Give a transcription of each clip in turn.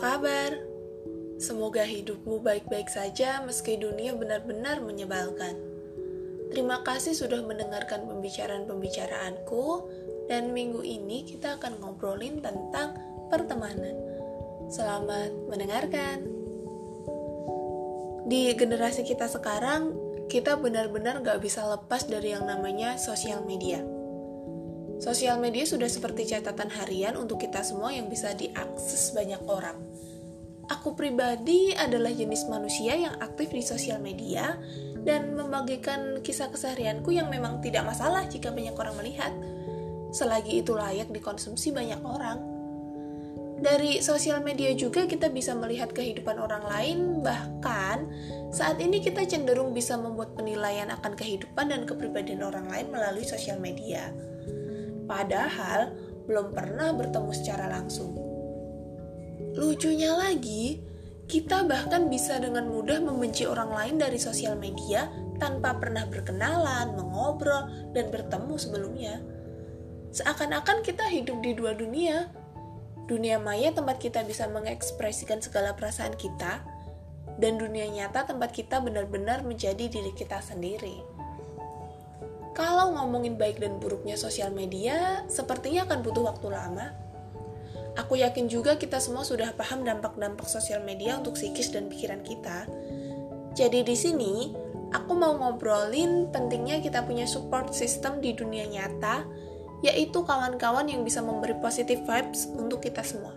kabar? Semoga hidupmu baik-baik saja meski dunia benar-benar menyebalkan. Terima kasih sudah mendengarkan pembicaraan-pembicaraanku dan minggu ini kita akan ngobrolin tentang pertemanan. Selamat mendengarkan. Di generasi kita sekarang, kita benar-benar gak bisa lepas dari yang namanya sosial media Sosial media sudah seperti catatan harian untuk kita semua yang bisa diakses banyak orang. Aku pribadi adalah jenis manusia yang aktif di sosial media dan membagikan kisah keseharianku yang memang tidak masalah jika banyak orang melihat, selagi itu layak dikonsumsi banyak orang. Dari sosial media juga kita bisa melihat kehidupan orang lain, bahkan saat ini kita cenderung bisa membuat penilaian akan kehidupan dan kepribadian orang lain melalui sosial media padahal belum pernah bertemu secara langsung. Lucunya lagi, kita bahkan bisa dengan mudah membenci orang lain dari sosial media tanpa pernah berkenalan, mengobrol, dan bertemu sebelumnya. Seakan-akan kita hidup di dua dunia. Dunia maya tempat kita bisa mengekspresikan segala perasaan kita, dan dunia nyata tempat kita benar-benar menjadi diri kita sendiri. Kalau ngomongin baik dan buruknya sosial media, sepertinya akan butuh waktu lama. Aku yakin juga kita semua sudah paham dampak-dampak sosial media untuk psikis dan pikiran kita. Jadi di sini, aku mau ngobrolin pentingnya kita punya support system di dunia nyata, yaitu kawan-kawan yang bisa memberi positive vibes untuk kita semua.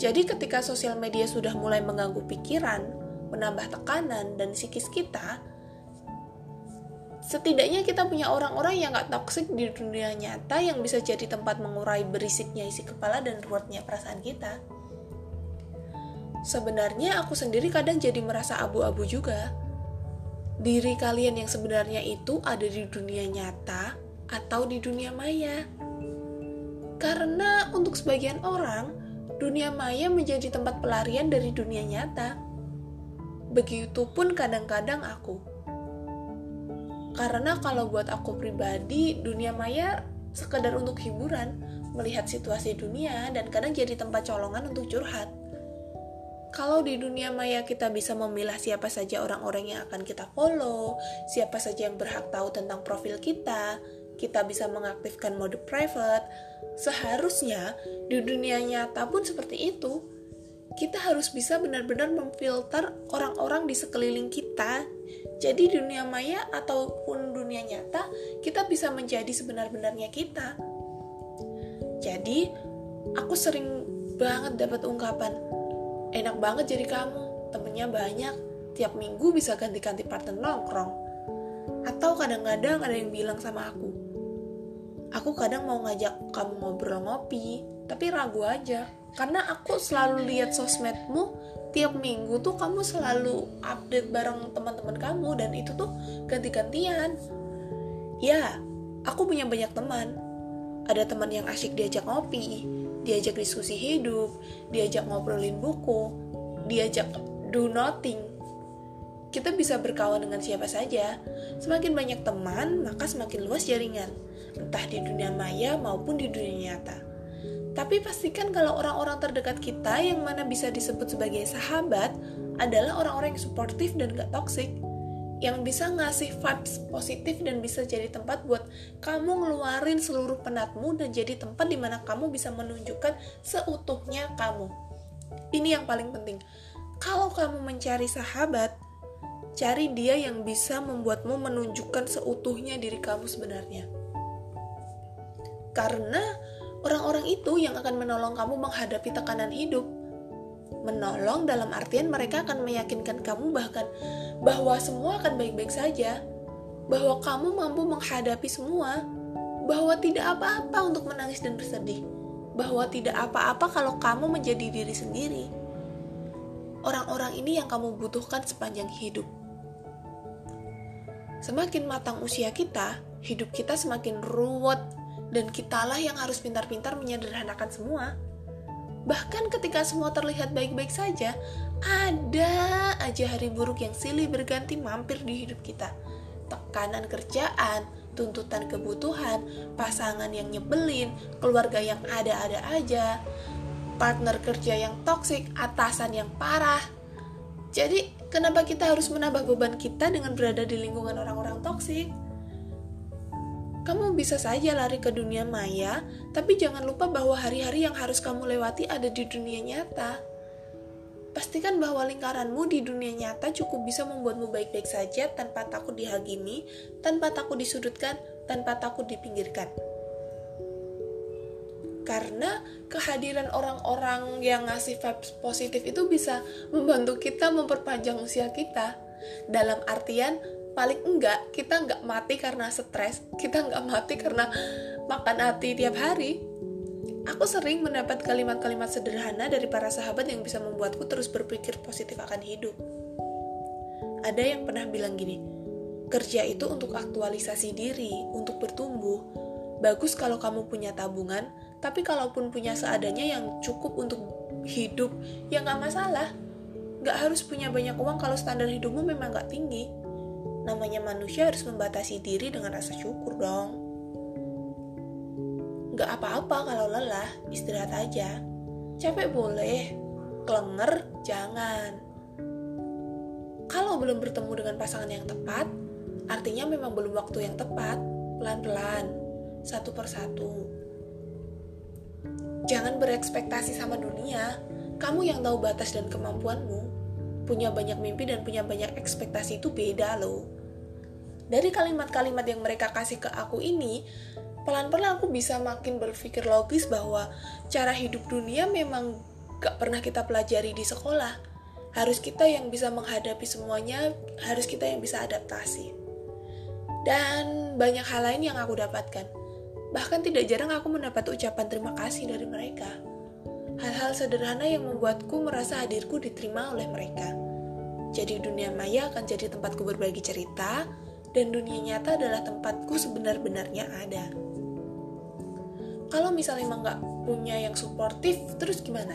Jadi ketika sosial media sudah mulai mengganggu pikiran, menambah tekanan dan psikis kita, setidaknya kita punya orang-orang yang gak toxic di dunia nyata yang bisa jadi tempat mengurai berisiknya isi kepala dan ruwetnya perasaan kita. Sebenarnya aku sendiri kadang jadi merasa abu-abu juga. Diri kalian yang sebenarnya itu ada di dunia nyata atau di dunia maya. Karena untuk sebagian orang, dunia maya menjadi tempat pelarian dari dunia nyata. Begitupun kadang-kadang aku karena kalau buat aku pribadi, dunia maya sekedar untuk hiburan, melihat situasi dunia dan kadang jadi tempat colongan untuk curhat. Kalau di dunia maya kita bisa memilah siapa saja orang-orang yang akan kita follow, siapa saja yang berhak tahu tentang profil kita, kita bisa mengaktifkan mode private, seharusnya di dunia nyata pun seperti itu. Kita harus bisa benar-benar memfilter orang-orang di sekeliling kita jadi dunia maya ataupun dunia nyata, kita bisa menjadi sebenar-benarnya kita. Jadi, aku sering banget dapat ungkapan, enak banget jadi kamu, temennya banyak, tiap minggu bisa ganti-ganti partner nongkrong. Atau kadang-kadang ada yang bilang sama aku, aku kadang mau ngajak kamu ngobrol ngopi, tapi ragu aja. Karena aku selalu lihat sosmedmu tiap minggu tuh kamu selalu update bareng teman-teman kamu dan itu tuh ganti-gantian. Ya aku punya banyak teman. Ada teman yang asyik diajak ngopi diajak diskusi hidup diajak ngobrolin buku diajak do nothing. Kita bisa berkawan dengan siapa saja. Semakin banyak teman maka semakin luas jaringan entah di dunia maya maupun di dunia nyata tapi pastikan kalau orang-orang terdekat kita yang mana bisa disebut sebagai sahabat adalah orang-orang yang suportif dan gak toxic. Yang bisa ngasih vibes positif dan bisa jadi tempat buat kamu ngeluarin seluruh penatmu dan jadi tempat di mana kamu bisa menunjukkan seutuhnya kamu. Ini yang paling penting. Kalau kamu mencari sahabat, cari dia yang bisa membuatmu menunjukkan seutuhnya diri kamu sebenarnya. Karena orang-orang itu yang akan menolong kamu menghadapi tekanan hidup. Menolong dalam artian mereka akan meyakinkan kamu bahkan bahwa semua akan baik-baik saja, bahwa kamu mampu menghadapi semua, bahwa tidak apa-apa untuk menangis dan bersedih, bahwa tidak apa-apa kalau kamu menjadi diri sendiri. Orang-orang ini yang kamu butuhkan sepanjang hidup. Semakin matang usia kita, hidup kita semakin ruwet, dan kitalah yang harus pintar-pintar menyederhanakan semua. Bahkan ketika semua terlihat baik-baik saja, ada aja hari buruk yang silih berganti mampir di hidup kita. Tekanan kerjaan, tuntutan kebutuhan, pasangan yang nyebelin, keluarga yang ada-ada aja, partner kerja yang toksik, atasan yang parah. Jadi, kenapa kita harus menambah beban kita dengan berada di lingkungan orang-orang toksik? Kamu bisa saja lari ke dunia maya, tapi jangan lupa bahwa hari-hari yang harus kamu lewati ada di dunia nyata. Pastikan bahwa lingkaranmu di dunia nyata cukup bisa membuatmu baik-baik saja tanpa takut dihakimi, tanpa takut disudutkan, tanpa takut dipinggirkan. Karena kehadiran orang-orang yang ngasih vibes positif itu bisa membantu kita memperpanjang usia kita. Dalam artian, paling enggak kita enggak mati karena stres kita enggak mati karena makan hati tiap hari. Aku sering mendapat kalimat-kalimat sederhana dari para sahabat yang bisa membuatku terus berpikir positif akan hidup. Ada yang pernah bilang gini kerja itu untuk aktualisasi diri untuk bertumbuh. Bagus kalau kamu punya tabungan tapi kalaupun punya seadanya yang cukup untuk hidup ya nggak masalah. Nggak harus punya banyak uang kalau standar hidupmu memang nggak tinggi namanya manusia harus membatasi diri dengan rasa syukur dong. Gak apa-apa kalau lelah, istirahat aja. Capek boleh, kelenger jangan. Kalau belum bertemu dengan pasangan yang tepat, artinya memang belum waktu yang tepat. Pelan-pelan, satu persatu. Jangan berekspektasi sama dunia. Kamu yang tahu batas dan kemampuanmu punya banyak mimpi dan punya banyak ekspektasi itu beda loh. Dari kalimat-kalimat yang mereka kasih ke aku ini, pelan-pelan aku bisa makin berpikir logis bahwa cara hidup dunia memang gak pernah kita pelajari di sekolah. Harus kita yang bisa menghadapi semuanya, harus kita yang bisa adaptasi. Dan banyak hal lain yang aku dapatkan. Bahkan tidak jarang aku mendapat ucapan terima kasih dari mereka hal-hal sederhana yang membuatku merasa hadirku diterima oleh mereka. Jadi dunia maya akan jadi tempatku berbagi cerita, dan dunia nyata adalah tempatku sebenar-benarnya ada. Kalau misalnya emang gak punya yang suportif, terus gimana?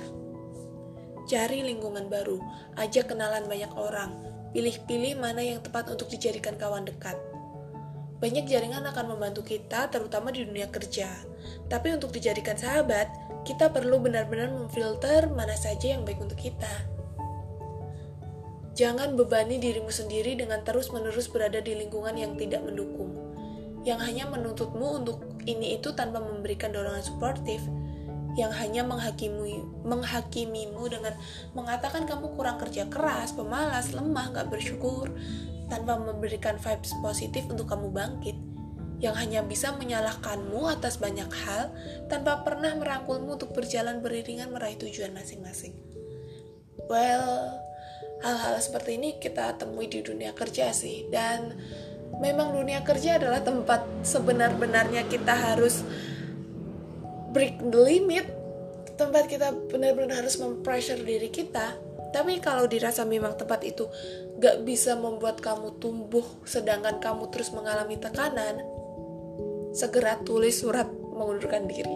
Cari lingkungan baru, ajak kenalan banyak orang, pilih-pilih mana yang tepat untuk dijadikan kawan dekat. Banyak jaringan akan membantu kita, terutama di dunia kerja. Tapi untuk dijadikan sahabat, kita perlu benar-benar memfilter mana saja yang baik untuk kita. Jangan bebani dirimu sendiri dengan terus-menerus berada di lingkungan yang tidak mendukung, yang hanya menuntutmu untuk ini itu tanpa memberikan dorongan suportif, yang hanya menghakimi, menghakimimu dengan mengatakan kamu kurang kerja keras, pemalas, lemah, gak bersyukur, tanpa memberikan vibes positif untuk kamu bangkit. Yang hanya bisa menyalahkanmu atas banyak hal tanpa pernah merangkulmu untuk berjalan beriringan meraih tujuan masing-masing. Well, hal-hal seperti ini kita temui di dunia kerja sih dan memang dunia kerja adalah tempat sebenar-benarnya kita harus break the limit tempat kita benar-benar harus mempressure diri kita tapi kalau dirasa memang tempat itu gak bisa membuat kamu tumbuh sedangkan kamu terus mengalami tekanan segera tulis surat mengundurkan diri.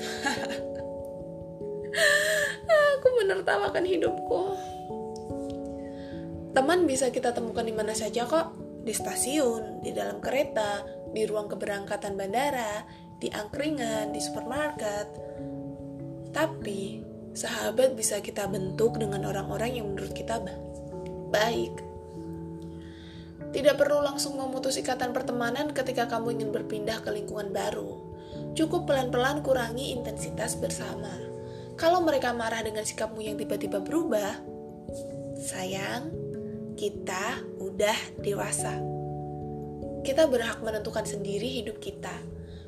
Aku menertawakan hidupku. Teman bisa kita temukan di mana saja kok. Di stasiun, di dalam kereta, di ruang keberangkatan bandara, di angkringan, di supermarket. Tapi, sahabat bisa kita bentuk dengan orang-orang yang menurut kita baik. Tidak perlu langsung memutus ikatan pertemanan ketika kamu ingin berpindah ke lingkungan baru. Cukup pelan-pelan kurangi intensitas bersama. Kalau mereka marah dengan sikapmu yang tiba-tiba berubah, sayang, kita udah dewasa. Kita berhak menentukan sendiri hidup kita.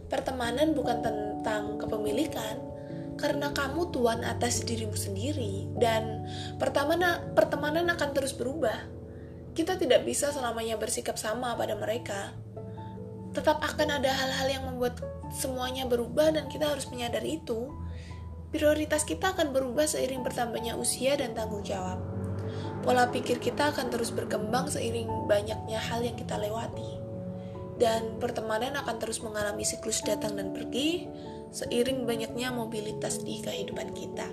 Pertemanan bukan tentang kepemilikan, karena kamu tuan atas dirimu sendiri dan pertemanan pertemanan akan terus berubah kita tidak bisa selamanya bersikap sama pada mereka. Tetap akan ada hal-hal yang membuat semuanya berubah dan kita harus menyadari itu. Prioritas kita akan berubah seiring bertambahnya usia dan tanggung jawab. Pola pikir kita akan terus berkembang seiring banyaknya hal yang kita lewati. Dan pertemanan akan terus mengalami siklus datang dan pergi seiring banyaknya mobilitas di kehidupan kita.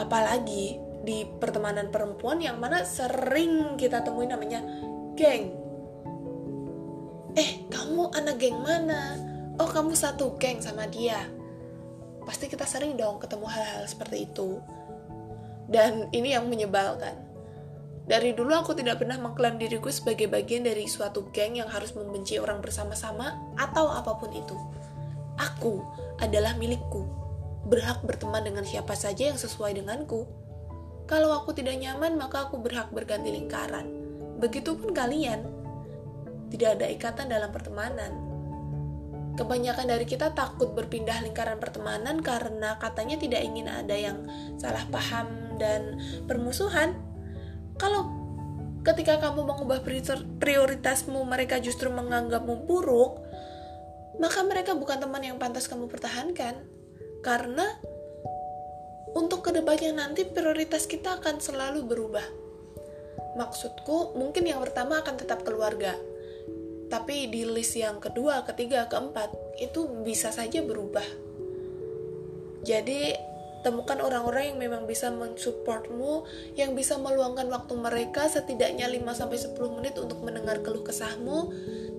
Apalagi di pertemanan perempuan yang mana sering kita temui namanya geng. Eh, kamu anak geng mana? Oh, kamu satu geng sama dia. pasti kita sering dong ketemu hal-hal seperti itu. Dan ini yang menyebalkan. Dari dulu aku tidak pernah mengklaim diriku sebagai bagian dari suatu geng yang harus membenci orang bersama-sama atau apa pun itu. Aku adalah milikku, berhak berteman dengan siapa saja yang sesuai denganku. Kalau aku tidak nyaman, maka aku berhak berganti lingkaran. Begitupun kalian. Tidak ada ikatan dalam pertemanan. Kebanyakan dari kita takut berpindah lingkaran pertemanan karena katanya tidak ingin ada yang salah paham dan permusuhan. Kalau ketika kamu mengubah prioritasmu, mereka justru menganggapmu buruk, maka mereka bukan teman yang pantas kamu pertahankan. Karena untuk ke depannya nanti prioritas kita akan selalu berubah. Maksudku, mungkin yang pertama akan tetap keluarga, tapi di list yang kedua, ketiga, keempat itu bisa saja berubah. Jadi temukan orang-orang yang memang bisa mensupportmu, yang bisa meluangkan waktu mereka setidaknya 5-10 menit untuk mendengar keluh kesahmu.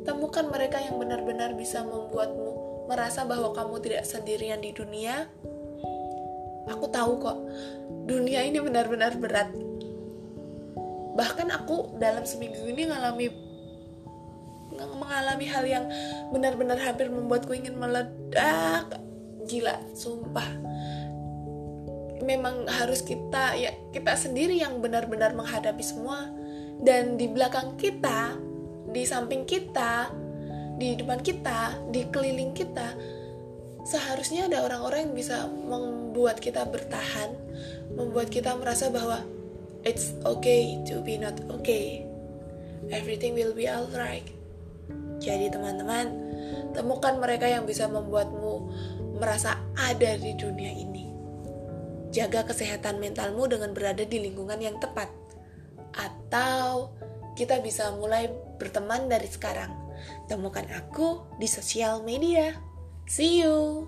Temukan mereka yang benar-benar bisa membuatmu merasa bahwa kamu tidak sendirian di dunia. Aku tahu kok, dunia ini benar-benar berat. Bahkan aku dalam seminggu ini ngalami mengalami hal yang benar-benar hampir membuatku ingin meledak gila sumpah memang harus kita ya kita sendiri yang benar-benar menghadapi semua. Dan di belakang kita di samping kita di depan kita di keliling kita seharusnya ada orang-orang yang bisa membuat kita bertahan membuat kita merasa bahwa it's okay to be not okay. Everything will be alright. Jadi teman-teman, temukan mereka yang bisa membuatmu merasa ada di dunia ini. Jaga kesehatan mentalmu dengan berada di lingkungan yang tepat. Atau kita bisa mulai berteman dari sekarang. Temukan aku di sosial media. See you.